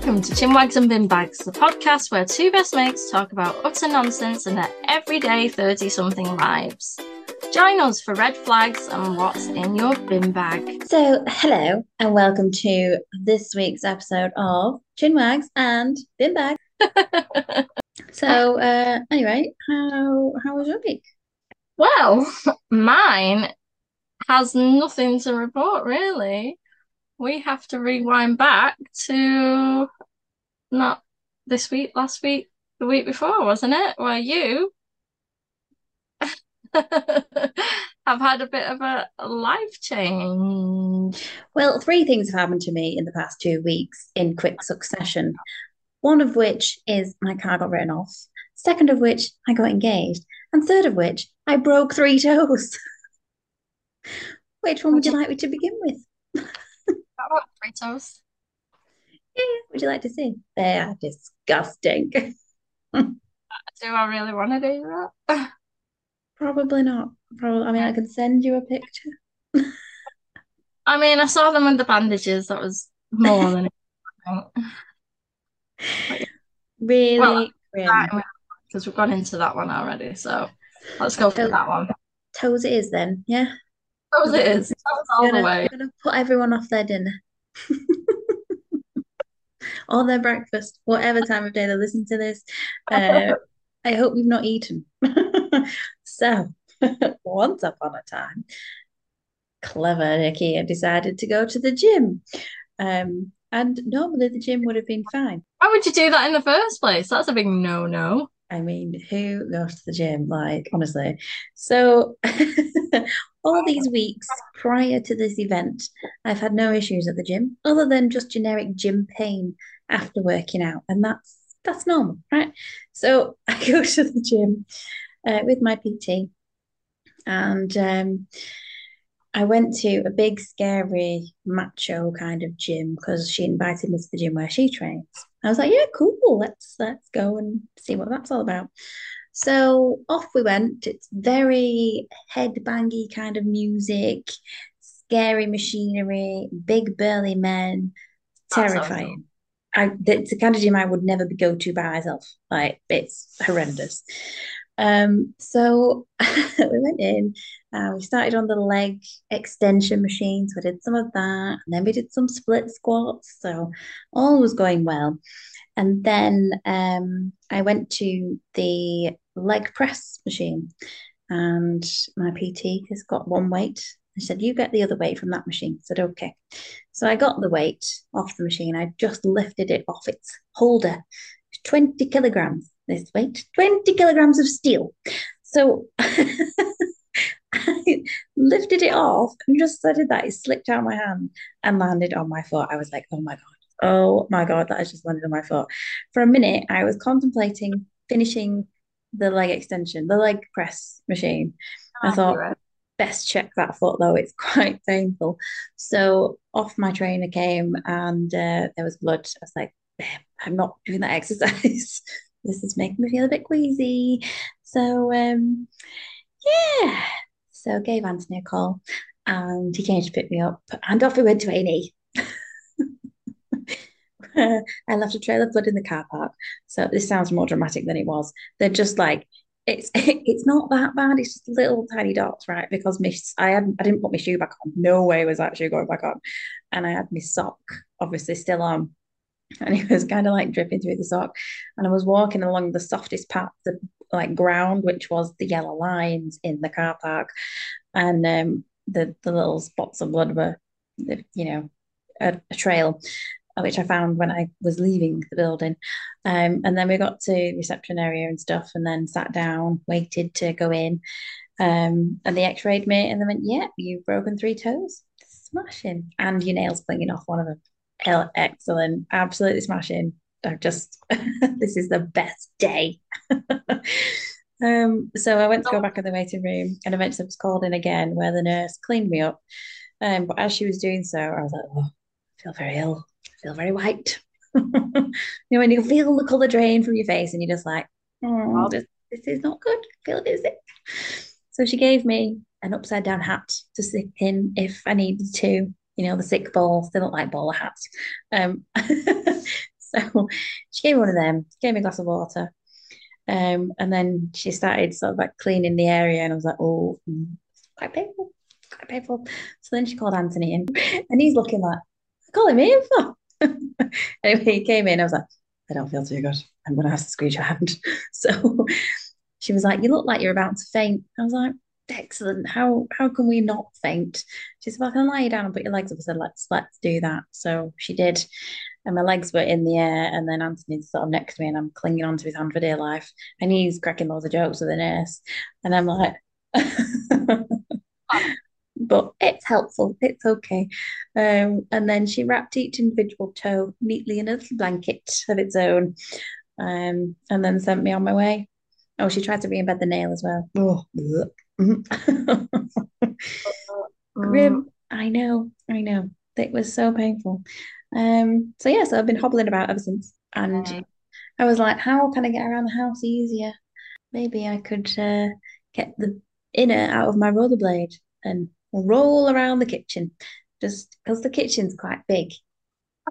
Welcome to Chinwags and Bin Bags, the podcast where two best mates talk about utter nonsense in their everyday 30 something lives. Join us for red flags and what's in your bin bag. So, hello and welcome to this week's episode of Chinwags and Bin Bag. so, uh, anyway, how how was your week? Well, mine has nothing to report really. We have to rewind back to not this week, last week, the week before, wasn't it? Where you have had a bit of a life change. Well, three things have happened to me in the past two weeks in quick succession. One of which is my car got written off. Second of which, I got engaged. And third of which, I broke three toes. Which one would you like me to begin with? About three? Yeah, would you like to see? They are disgusting. Do I really want to do that? Probably not. Probably. I mean, I could send you a picture. I mean, I saw them with the bandages. That was more than it. Really Well, because we've gone into that one already. So let's go for that one. Toes it is then, yeah. That was it is. That was all the Gonna, way. gonna put everyone off their dinner. or their breakfast, whatever time of day they listen to this. Uh, I hope you've not eaten. so, once upon a time, clever Nikki had decided to go to the gym. Um, and normally the gym would have been fine. Why would you do that in the first place? That's a big no-no. I mean, who goes to the gym? Like, honestly. So, all these weeks prior to this event, I've had no issues at the gym other than just generic gym pain after working out. And that's that's normal, right? So, I go to the gym uh, with my PT and um, I went to a big, scary, macho kind of gym because she invited me to the gym where she trains. I was like, yeah, cool. Let's let's go and see what that's all about. So off we went. It's very headbangy kind of music, scary machinery, big burly men, terrifying. I it's the kind of gym I would never go to by myself. Like it's horrendous. Um, so we went in, uh, we started on the leg extension machines. We did some of that, and then we did some split squats. So all was going well. And then um, I went to the leg press machine, and my PT has got one weight. I said, You get the other weight from that machine. I said, Okay. So I got the weight off the machine. I just lifted it off its holder. 20 kilograms, this weight, 20 kilograms of steel. So I lifted it off and just did that, it slipped out of my hand and landed on my foot. I was like, oh my God, oh my God, that has just landed on my foot. For a minute, I was contemplating finishing the leg extension, the leg press machine. I thought, best check that foot though, it's quite painful. So off my trainer came and uh, there was blood. I was like, I'm not doing that exercise. This is making me feel a bit queasy. So um yeah. So gave Anthony a call and he came to pick me up and off we went to A&E. I left a trail of blood in the car park. So this sounds more dramatic than it was. They're just like it's it's not that bad. It's just little tiny dots, right? Because my I had I didn't put my shoe back on. No way was that shoe going back on, and I had my sock obviously still on, and it was kind of like dripping through the sock. And I was walking along the softest part, the like ground, which was the yellow lines in the car park, and um, the the little spots of blood were, you know, a, a trail which I found when I was leaving the building. Um, and then we got to the reception area and stuff, and then sat down, waited to go in. Um, and they x-rayed me, and they went, "Yeah, you've broken three toes, smashing, and your nails clinging off one of them. El- Excellent, absolutely smashing. I've just, this is the best day." Um, so I went to go back in the waiting room, and eventually was called in again, where the nurse cleaned me up. Um, but as she was doing so, I was like, "Oh, I feel very ill. I feel very white." you know, when you feel the color drain from your face, and you're just like, "Oh, this, this is not good. I feel a bit sick." So she gave me an upside down hat to stick in if I needed to. You know, the sick balls, they look like bowler hats. Um, So she gave me one of them, gave me a glass of water. Um, and then she started sort of like cleaning the area, and I was like, oh, quite painful, quite painful. So then she called Anthony in, and he's looking like, I call him in for. anyway, he came in. I was like, I don't feel too good. I'm gonna have to squeeze your hand. So she was like, You look like you're about to faint. I was like, Excellent. How how can we not faint? She said, Well, I can lie you down and put your legs up. I said, Let's let's do that. So she did. And my legs were in the air, and then Anthony's sort of next to me, and I'm clinging onto his hand for dear life. And he's cracking loads of jokes with the nurse. And I'm like, but it's helpful. It's okay. Um, and then she wrapped each individual toe neatly in a little blanket of its own, um, and then sent me on my way. Oh, she tried to re-embed the nail as well. Oh, grim. I know, I know. It was so painful. Um, so yeah, so I've been hobbling about ever since. And Okay. I was like, how can I get around the house easier? Maybe I could uh, get the inner out of my rollerblade and roll around the kitchen. Just because the kitchen's quite big.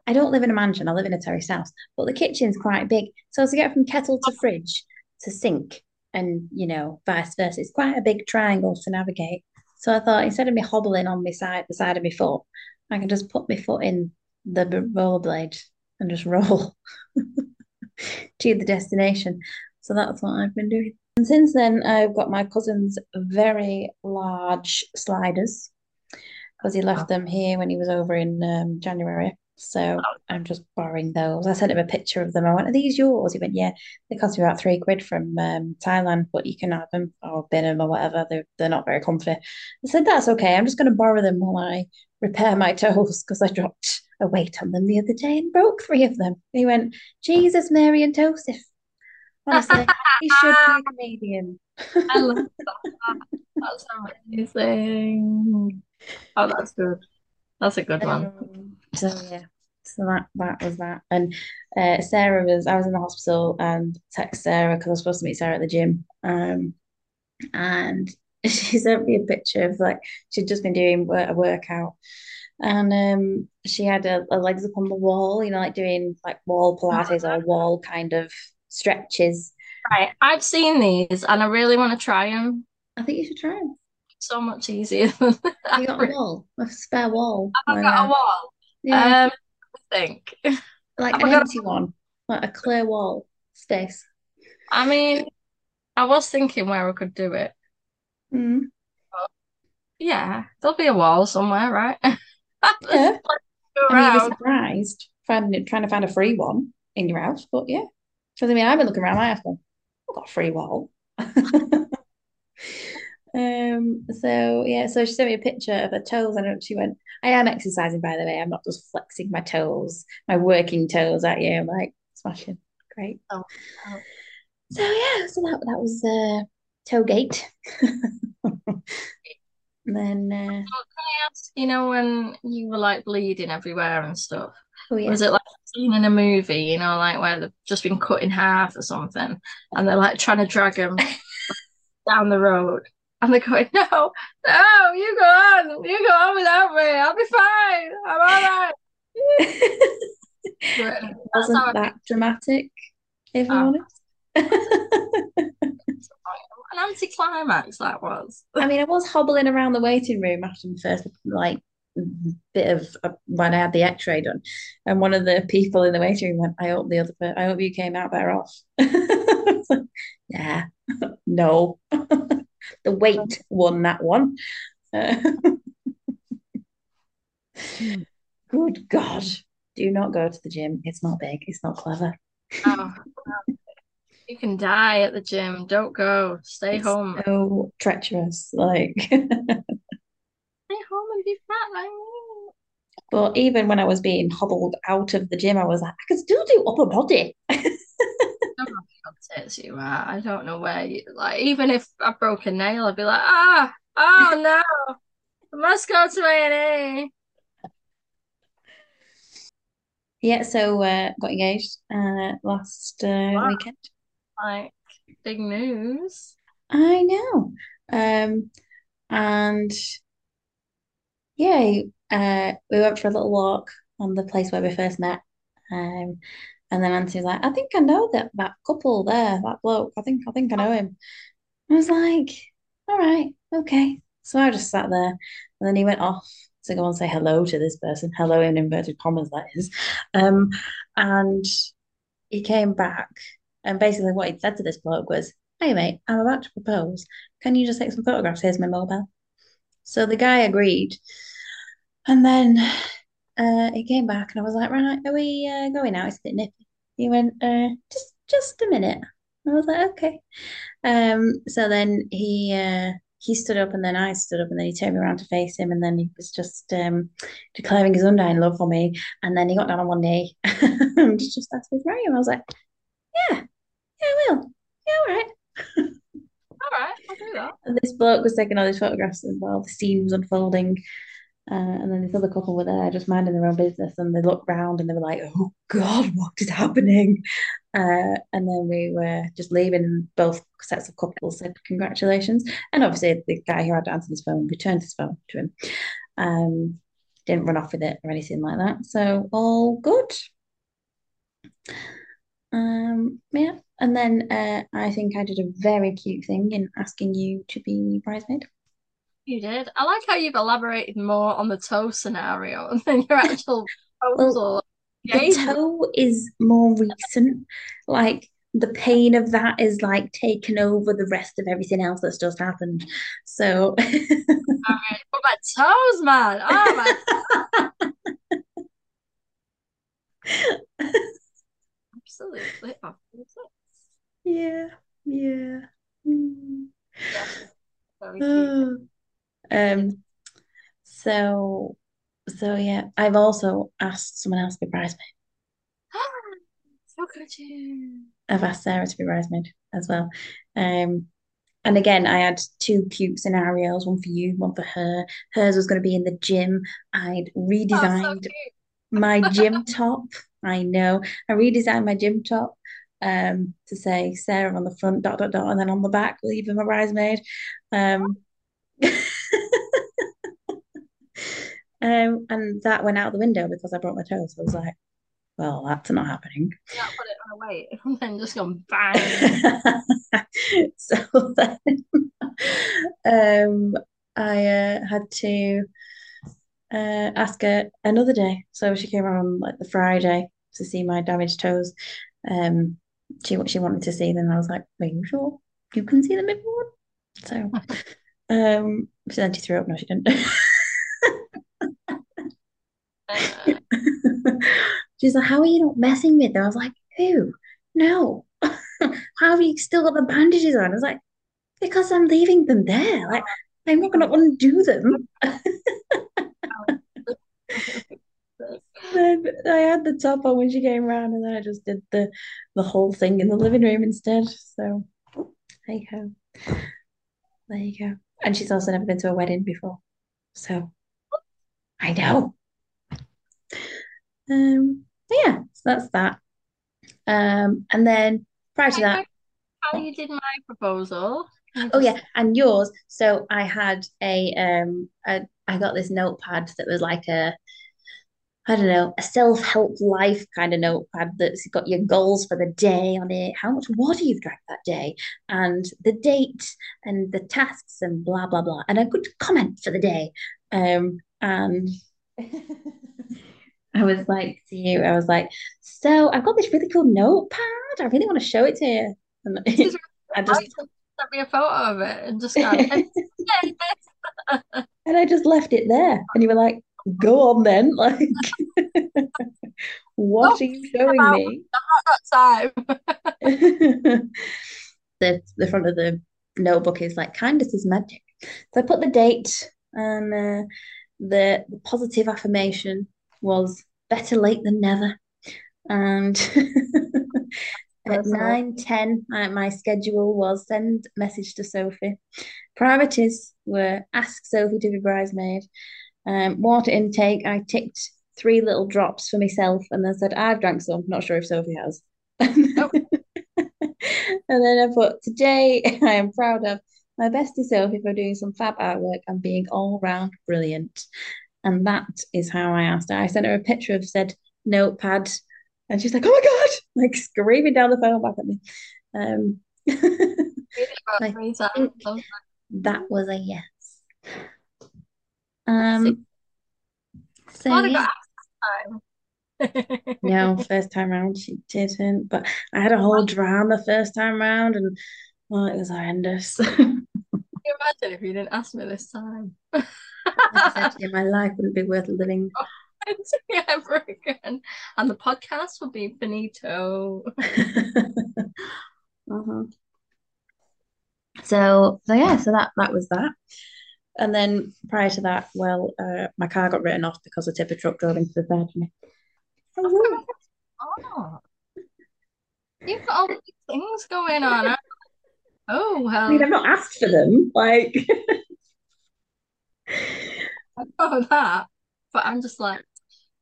I don't live in a mansion, I live in a terrace house, but the kitchen's quite big. So to get from kettle to fridge to sink and, you know, vice versa, it's quite a big triangle to navigate. So I thought instead of me hobbling on my side, the side of my foot, I can just put my foot in the rollerblade and just roll to the destination. So that's what I've been doing. And since then, I've got my cousin's very large sliders because he left them here when he was over in um, January. So I'm just borrowing those. I sent him a picture of them. I went, Are these yours? He went, Yeah, they cost me about three quid from um, Thailand, but you can have them or bin them or whatever. They're, they're not very comfy. I said, That's okay. I'm just going to borrow them while I repair my toes because I dropped a weight on them the other day and broke three of them. He went, Jesus, Mary, and Joseph. Honestly, he should be a comedian. I love that. That's amazing. Oh, that's good. That's a good one. So yeah, so that that was that. And uh, Sarah was I was in the hospital and text Sarah because I was supposed to meet Sarah at the gym. Um, and she sent me a picture of like she'd just been doing a workout, and um, she had her, legs up on the wall, you know, like doing like wall Pilates or wall kind of stretches. Right, I've seen these and I really want to try them. I think you should try them. So much easier You got a wall, a spare wall. I've got a wall. Yeah, Um, I think. like Have an I empty one, like a clear wall space. I mean, I was thinking where we could do it. Mm. Yeah, there'll be a wall somewhere, right? Yeah. plenty to go I mean, you'd be surprised finding trying to find a free one in your house, but yeah. Because I mean, I've been looking around my house, going, I've got a free wall. Um, so yeah, so she sent me a picture of her toes, and she went, I am exercising, by the way. I'm not just flexing my toes, my working toes at you. I'm like, smashing. Great. Oh, oh. So yeah, so that that was uh toe gate. And then uh Can I ask, you know, when you were like bleeding everywhere and stuff, oh yeah. was it like seen in a movie, you know, like where they've just been cut in half or something, and they're like trying to drag them down the road, and they're going, no, no, you go on, you go on without me, I'll be fine, I'm all right. It wasn't that dramatic, if I'm Oh, honest. an anticlimax that was. I mean, I was hobbling around the waiting room after the first like bit of uh, when I had the X-ray done, and one of the people in the waiting room went, "I hope the other, per- I hope you came out better off." Like, yeah, no, the weight won that one. Uh, good God, do not go to the gym. It's not big. It's not clever. Oh, you can die at the gym. Don't go. Stay It's home. so treacherous. Like, Stay home and be fat like me. but even when I was being hobbled out of the gym, I was like, I can still do upper body. I don't know how tits you are. I don't know where you like. Even if I broke a nail, I'd be like, ah, oh no, I must go to A&E. Yeah, so uh, got engaged uh, last uh, Wow, weekend. like big news. I know. Um, and yeah, uh, we went for a little walk on the place where we first met. Um, And then Auntie was like, I think I know that that couple there, that bloke. I think I think I know him. I was like, all right, okay. So I just sat there, and then he went off to go and say hello to this person. Hello in inverted commas, that is. Um, and he came back, and basically what he said to this bloke was, "Hey mate, I'm about to propose. Can you just take some photographs? Here's my mobile." So the guy agreed, and then uh, he came back, and I was like, "Right, are we uh, going out? It's a bit nippy." He went, uh, "Just, just a minute." I was like, "Okay." Um, so then he uh, he stood up, and then I stood up, and then he turned me around to face him, and then he was just um, declaring his undying love for me. And then he got down on one knee and just asked me to marry him. I was like, "Yeah, yeah, I will. Yeah, all right." All right, I'll do that. And this bloke was taking all these photographs as well. The scene was unfolding. Uh, and then this other couple were there just minding their own business and they looked round and they were like, oh God, what is happening? Uh, and then we were just leaving and both sets of couples said congratulations. And obviously the guy who had to answer his phone returned his phone to him. Um, didn't run off with it or anything like that. So all good. Um, yeah. And then uh, I think I did a very cute thing in asking you to be bridesmaid. You did. I like how you've elaborated more on the toe scenario than your actual Well, proposal the toe is more recent. Like the pain of that is like taken over the rest of everything else that's just happened. So What about toes, man? Oh my, absolutely. Yeah, yeah. Mm. Cute. Oh. Um, so so yeah, I've also asked someone else to be bridesmaid. So could you? I've asked Sarah to be bridesmaid as well. Um, and again, I had two cute scenarios, one for you, one for her. Hers was going to be in the gym. I'd Oh, so redesigned my gym top. I know. I redesigned my gym top um to say Sarah on the front, dot dot dot, and then on the back, leave him a bridesmaid. Um, um, and that went out the window because I broke my toe. So I was like, well, that's not happening. Not put it on a weight and then just gone bang. so then um I uh, had to uh, ask her another day. So she came around like the Friday to see my damaged toes. Um, she she wanted to see them. I was like, "Are you sure you can see them if you want?" So, um, she threw up. No, she didn't. Uh, She's like, "How are you not messing with them?" I was like, "Who? No. How have you still got the bandages on?" I was like, "Because I'm leaving them there. Like, I'm not going to undo them." Then I had the top on when she came around, and then I just did the the whole thing in the living room instead. So there you go. There you go. And she's also never been to a wedding before. So I know. Um, yeah, so that's that. Um, and then prior to that, how you did my proposal? Oh yeah, and yours. So I had a um a, I got this notepad that was like a I don't know, a self-help life kind of notepad that's got your goals for the day on it, how much water you've drank that day, and the date and the tasks and blah blah blah, and a good comment for the day. Um, and I was like to you, I was like, so I've got this really cool notepad. I really want to show it to you. And I just sent me a photo of it and just and. I just left it there. And you were like, go on then. Like, what Oh, are you showing about me? that time. the the front of the notebook is like kindness is magic. So I put the date and uh, the, the positive affirmation was better late than never. And at Personal. nine ten, my, my schedule was send message to Sophie. Priorities were ask Sophie to be bridesmaid. Um, water intake, I ticked three little drops for myself and then said, I've drank some, not sure if Sophie has. Oh, And then I put, today I am proud of my bestie Sophie for doing some fab artwork and being all round brilliant. And that is how I asked her. I sent her a picture of said notepad And she's like, oh my God, like screaming down the phone back at me. Um, that was a yes. Um, so yeah. no, first time round she didn't, but I had a whole drama first time round, and well, it was horrendous. Can you imagine if you didn't ask me this time? my life wouldn't be worth living. ever again. And the podcast would be finito. uh-huh. So, so yeah, so that that was that. And then prior to that, well, uh, my car got written off because a tipper truck drove into the bed. Oh, oh. You've got all these things going on. Oh well. I mean, I've not asked for them. Like I know that, but I'm just like,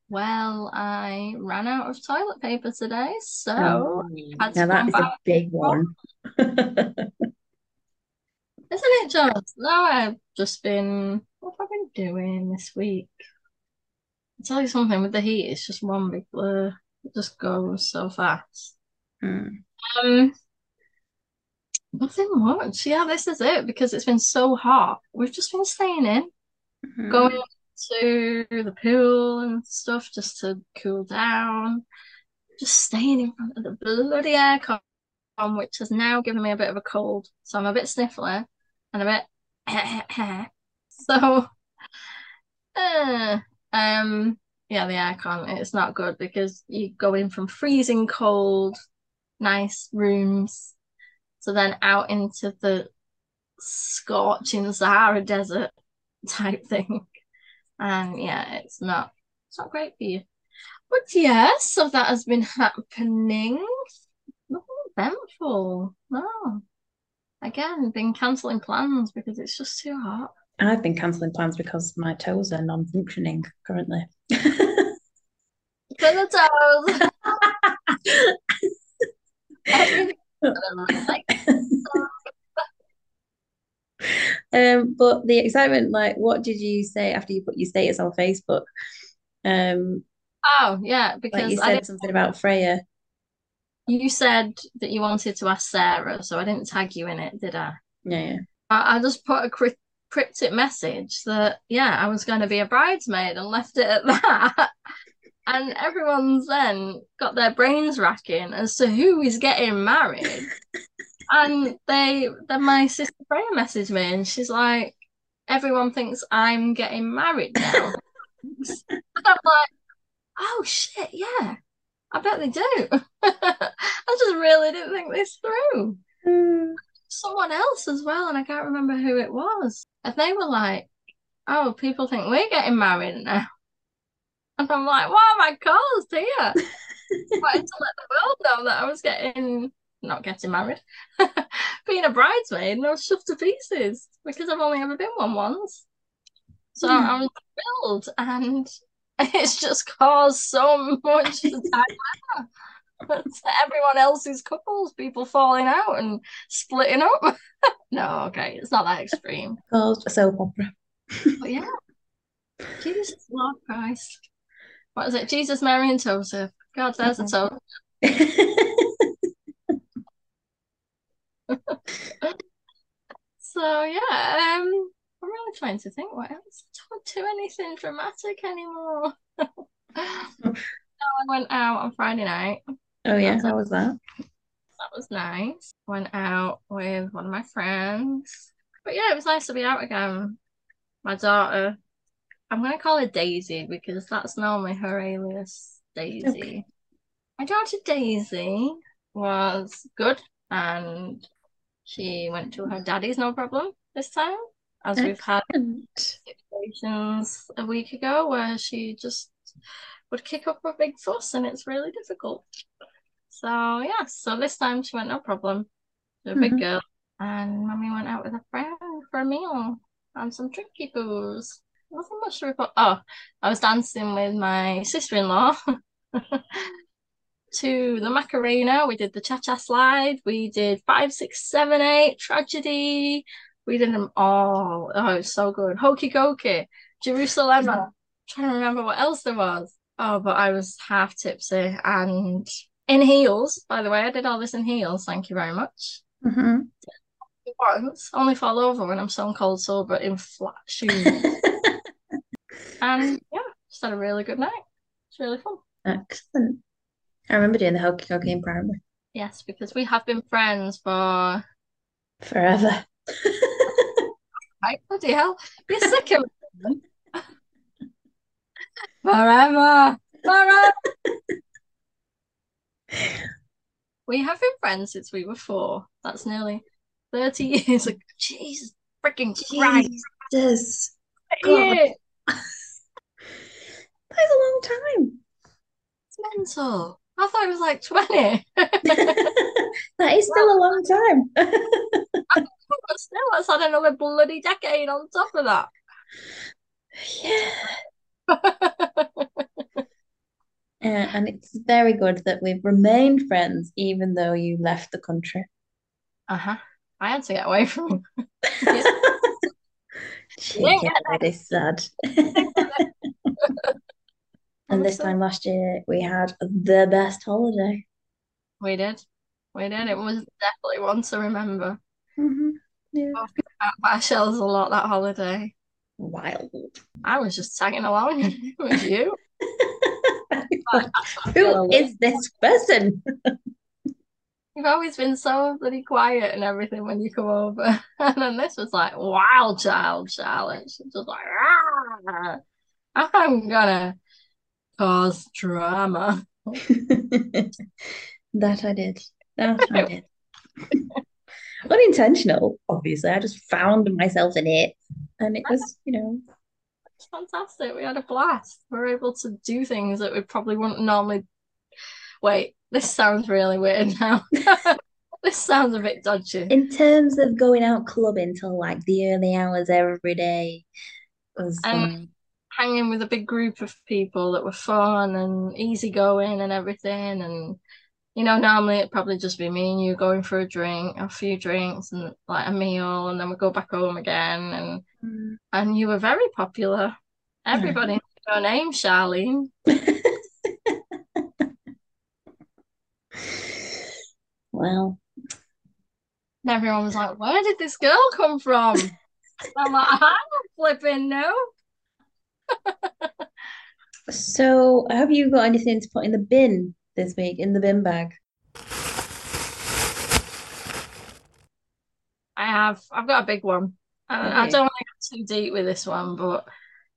well, I ran out of toilet paper today, so oh, now that is a big one. Isn't it just? Now I've just been, what have I been doing this week? I'll tell you something, with the heat, it's just one big blur. It just goes so fast. Mm. Um, nothing much. Yeah, this is it because it's been so hot. We've just been staying in, mm. going to the pool and stuff just to cool down. Just staying in front of the bloody aircon, which has now given me a bit of a cold. So I'm a bit sniffly and a bit so uh, um yeah the aircon it's not good because you go in from freezing cold nice rooms. So then out into the scorching Sahara desert type thing. And yeah it's not it's not great for you. But yeah so that has been happening. Nothing eventful no again been cancelling plans because it's just too hot. I've been cancelling plans because my toes are non-functioning currently. For the toes. um, but the excitement, like, what did you say after you put your status on Facebook? Um, oh yeah, because like you said something about Freya you said that you wanted to ask Sarah, so I didn't tag you in it, did I? Yeah, yeah. I, I just put a cryptic message that yeah, I was going to be a bridesmaid and left it at that. and everyone's then got their brains racking as to who is getting married. and they then my sister Freya messaged me and she's like, everyone thinks I'm getting married now. And I'm like, oh shit, yeah. I bet they do. I just really didn't think this through. Mm. Someone else as well, and I can't remember who it was. And they were like, Oh, people think we're getting married now. And I'm like, Why am I caused here? Wanted to let the world know that I was getting not getting married, being a bridesmaid, and I was shoved to pieces because I've only ever been one once. So mm. I was thrilled, and it's just caused so much to everyone else's couples, people falling out and splitting up. no, okay, it's not that extreme. Caused a soap opera. but yeah, Jesus Lord Christ. What is it? Jesus, Mary, and Joseph. God, there's a toast. so yeah, um, I'm really trying to think what else. Don't do anything dramatic anymore. no, I went out on Friday night. Oh yeah, how was that? That was nice. Went out with one of my friends. But yeah, it was nice to be out again. My daughter, I'm gonna call her Daisy because that's normally her alias, Daisy. Okay. My daughter Daisy was good and she went to her daddy's no problem this time as we've had situations a week ago where she just would kick up a big fuss and it's really difficult. So yeah, so this time she went no problem. a mm-hmm. big girl. And mummy went out with a friend for a meal and some drinky booze. Nothing much to report. Oh, I was dancing with my sister-in-law to the Macarena. We did the cha-cha slide. We did five, six, seven, eight, tragedy. We did them all. Oh, it's so good. Hokey Jerusalem. trying to remember what else there was. Oh, but I was half tipsy and in heels, by the way. I did all this in heels. Thank you very much. Mm-hmm. Once, only fall over when I'm stone cold sober in flat shoes. and yeah, just had a really good night. It's really fun. Excellent. I remember doing the hokey cokey in primary Yes, because we have been friends for forever. right, bloody hell. You're sick of me. Forever. Forever. We have been friends since we were four. That's nearly 30 years ago. Jesus freaking Christ. Jesus. Yeah, That is a long time. it's mental. I thought it was like 20. that is still a long time. But still, that's had another bloody decade on top of that. yeah. Uh, and it's very good that we've remained friends even though you left the country. Uh-huh. I had to get away from him. Cheeky, that is sad. and this time last year, we had the best holiday. We did. We did. It was definitely one to remember. Mhm. Yeah. Shells a lot that holiday. Wild. I was just tagging along. with you. Who is this person? You've always been so bloody quiet and everything when you come over. And then this was like wild child challenge. Just like, "Ah, I'm gonna cause drama. That I did. That I did. Unintentional, obviously. I just found myself in it. And it was, you know, It's fantastic. We had a blast. We were able to do things that we probably wouldn't normally. Wait, this sounds really weird now. This sounds a bit dodgy. in terms of going out clubbing till like the early hours every day was um, fine. hanging with a big group of people that were fun and easygoing and everything. And, you know, normally it'd probably just be me and you going for a drink, a few drinks and like a meal, and then we go back home again. And Mm. and you were very popular. Everybody knew your name, Charlene. Well, And everyone was like, Where did this girl come from? I'm like, I don't flipping no." so have you got anything to put in the bin this week, in the bin bag? I have. I've got a big one. I Okay. don't want to get too deep with this one, but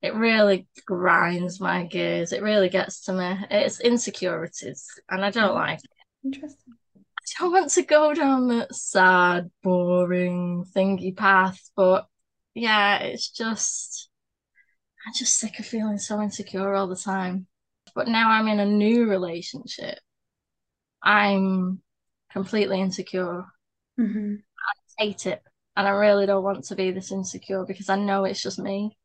it really grinds my gears. It really gets to me. It's insecurities, and I don't like it. Interesting. I don't want to go down that sad, boring, thingy path, but yeah, it's just I'm just sick of feeling so insecure all the time. But now I'm in a new relationship. I'm completely insecure. hmm hate it. And I really don't want to be this insecure because I know it's just me.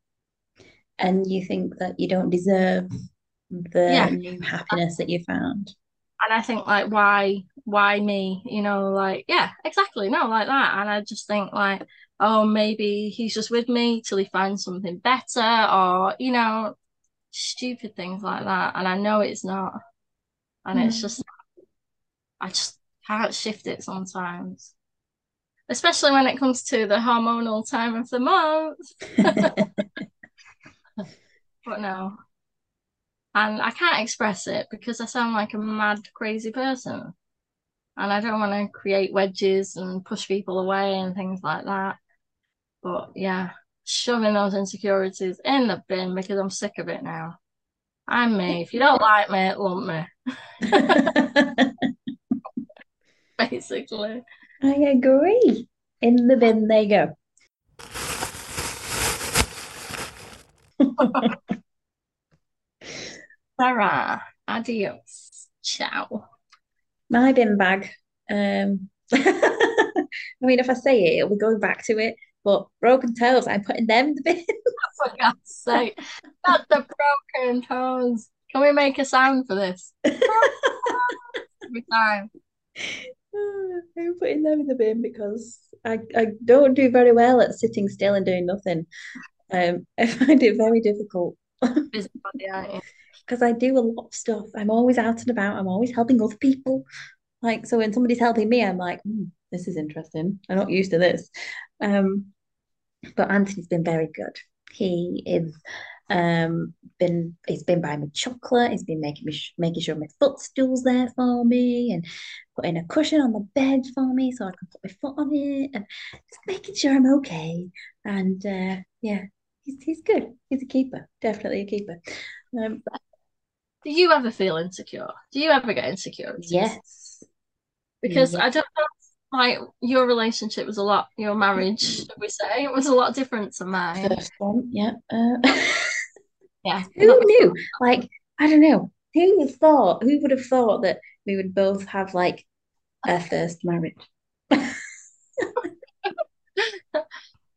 And you think that you don't deserve the Yeah. new happiness that you found. And I think like why why me? You know, like yeah, exactly. No, like that. And I just think like, oh, maybe he's just with me till he finds something better or, you know, stupid things like that. And I know it's not. And it's Mm. just I just can't shift it sometimes. Especially when it comes to the hormonal time of the month. But no. And I can't express it because I sound like a mad, crazy person. And I don't want to create wedges and push people away and things like that. But yeah, shoving those insecurities in the bin because I'm sick of it now. I'm me. If you don't like me, lump me, basically. I agree. In the bin they go. Sarah, adios. Ciao. My bin bag. Um, I mean, if I say it, it'll be going back to it. But broken toes, I'm putting them in the bin. For God's sake. Not the broken toes. Can we make a sound for this? Every time. I'm putting them in the bin because I, I don't do very well at sitting still and doing nothing. Um, I find it very difficult. Busybody, aren't you? because I do a lot of stuff. I'm always out and about. I'm always helping other people. Like, so when somebody's helping me, I'm like, hmm, this is interesting. I'm not used to this. Um, but Anthony's been very good. He is um been he's been buying me chocolate. He's been making me making sure my footstool's there for me and putting a cushion on the bed for me so I can put my foot on it and just making sure I'm okay. And uh, yeah, he's he's good. He's a keeper, definitely a keeper. Um, Do you ever feel insecure? Do you ever get insecure? yes, Because Yeah. I don't know, like your relationship was a lot, your marriage, should we say, it was a lot different to mine. first one, yeah. Uh, Yeah. who knew? Like, I don't know. Who would thought? Who would have thought that we would both have like a first marriage? I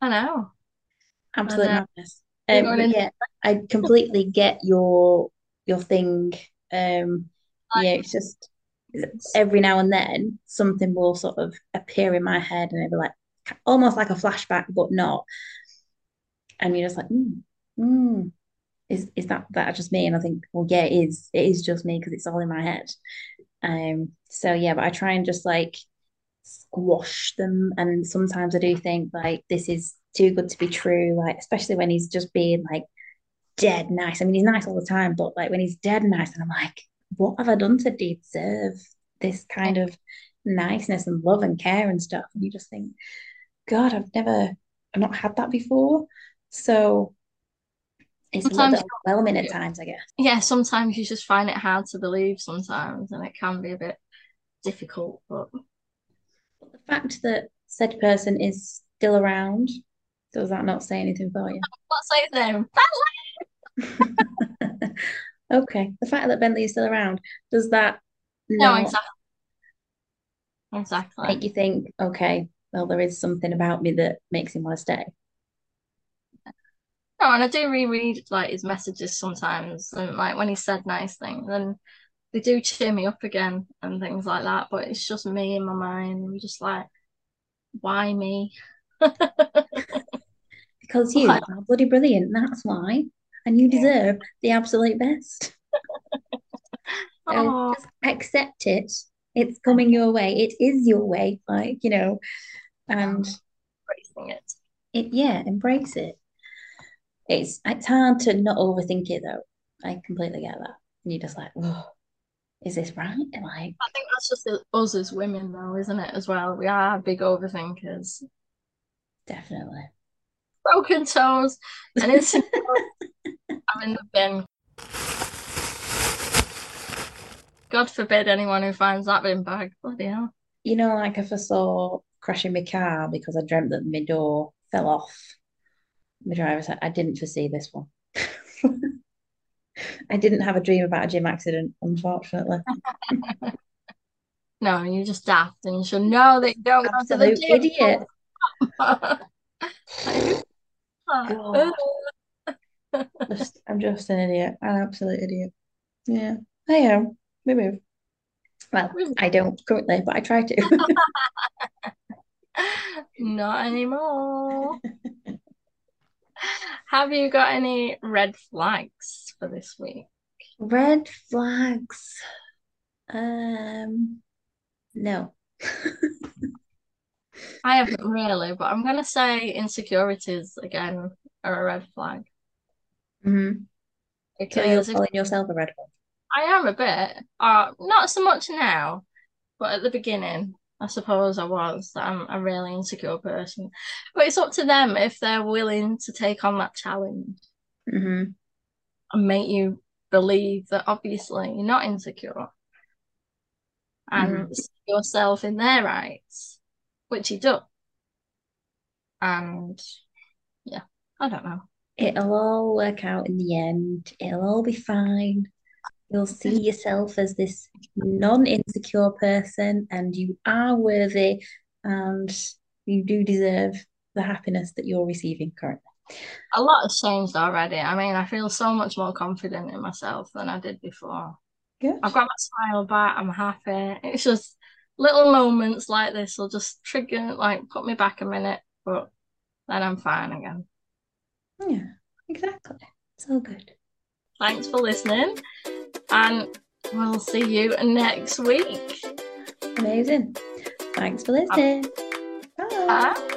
know. Absolute And, uh, madness. Um, in- yeah, I completely get your your thing. Um, yeah, it's just every now and then something will sort of appear in my head and it'll be like almost like a flashback, but not. And you're just like, mm, mm, is is that that just me? And I think, well, yeah, it is. It is just me because it's all in my head. Um, so yeah, but I try and just like squash them. And sometimes I do think like this is too good to be true, like especially when he's just being like dead nice. I mean, he's nice all the time, but like when he's dead nice, and I'm like, what have I done to deserve this kind of niceness and love and care and stuff? And you just think, God, I've never, I've not had that before. So it's a little Sometimes- bit overwhelming at times, I guess. Yeah, sometimes you just find it hard to believe sometimes, and it can be a bit difficult, but But the fact that said person is still around, does that not say anything for you? let's say name. Okay. The fact that Bentley is still around, does that No, exactly. Exactly. make you think, okay, well, there is something about me that makes him want to stay? No, and I do reread like his messages sometimes, and like when he said nice things, and they do cheer me up again and things like that. But it's just me in my mind. I'm just like, why me? Because you are bloody brilliant, that's why. And you deserve the absolute best. So just accept it. It's coming your way. It is your way, like, you know, and embracing it. it, yeah, embrace it. It's it's hard to not overthink it though. I completely get that. And you're just like, oh, is this right? And like, I think that's just us as women, though, isn't it? As well, we are big overthinkers. definitely. Broken toes and I'm in the bin. God forbid anyone who finds that bin bag. Bloody hell. You know, like if I saw crashing my car because I dreamt that my door fell off, my driver said, I didn't foresee this one. I didn't have a dream about a gym accident, unfortunately. No, you're just daft and you should know that you don't go to the Absolute gym. idiot. Oh. I'm just an idiot, an absolute idiot. Yeah, I am. We move. Well, I don't currently, but I try to. Not anymore. Have you got any red flags for this week? Red flags. Um, no. I haven't really, but I'm gonna say insecurities again are a red flag Mhm. So you're if calling yourself a red flag. I am a bit, uh, not so much now, but at the beginning, I suppose I was. that I'm a really insecure person, but it's up to them if they're willing to take on that challenge hmm and make you believe that obviously you're not insecure and see yourself in their rights, which you do. And yeah, I don't know. It'll all work out in the end. It'll all be fine. You'll see mm-hmm. yourself as this non-insecure person, and you are worthy, and you do deserve the happiness that you're receiving currently. A lot has changed already. I mean, I feel so much more confident in myself than I did before. Good. I've got my smile back. I'm happy. It's just little moments like this will just trigger, like, put me back a minute, but then I'm fine again. Yeah, exactly. It's all good. thanks for listening. And we'll see you next week. Amazing. Thanks for listening. Bye. Bye.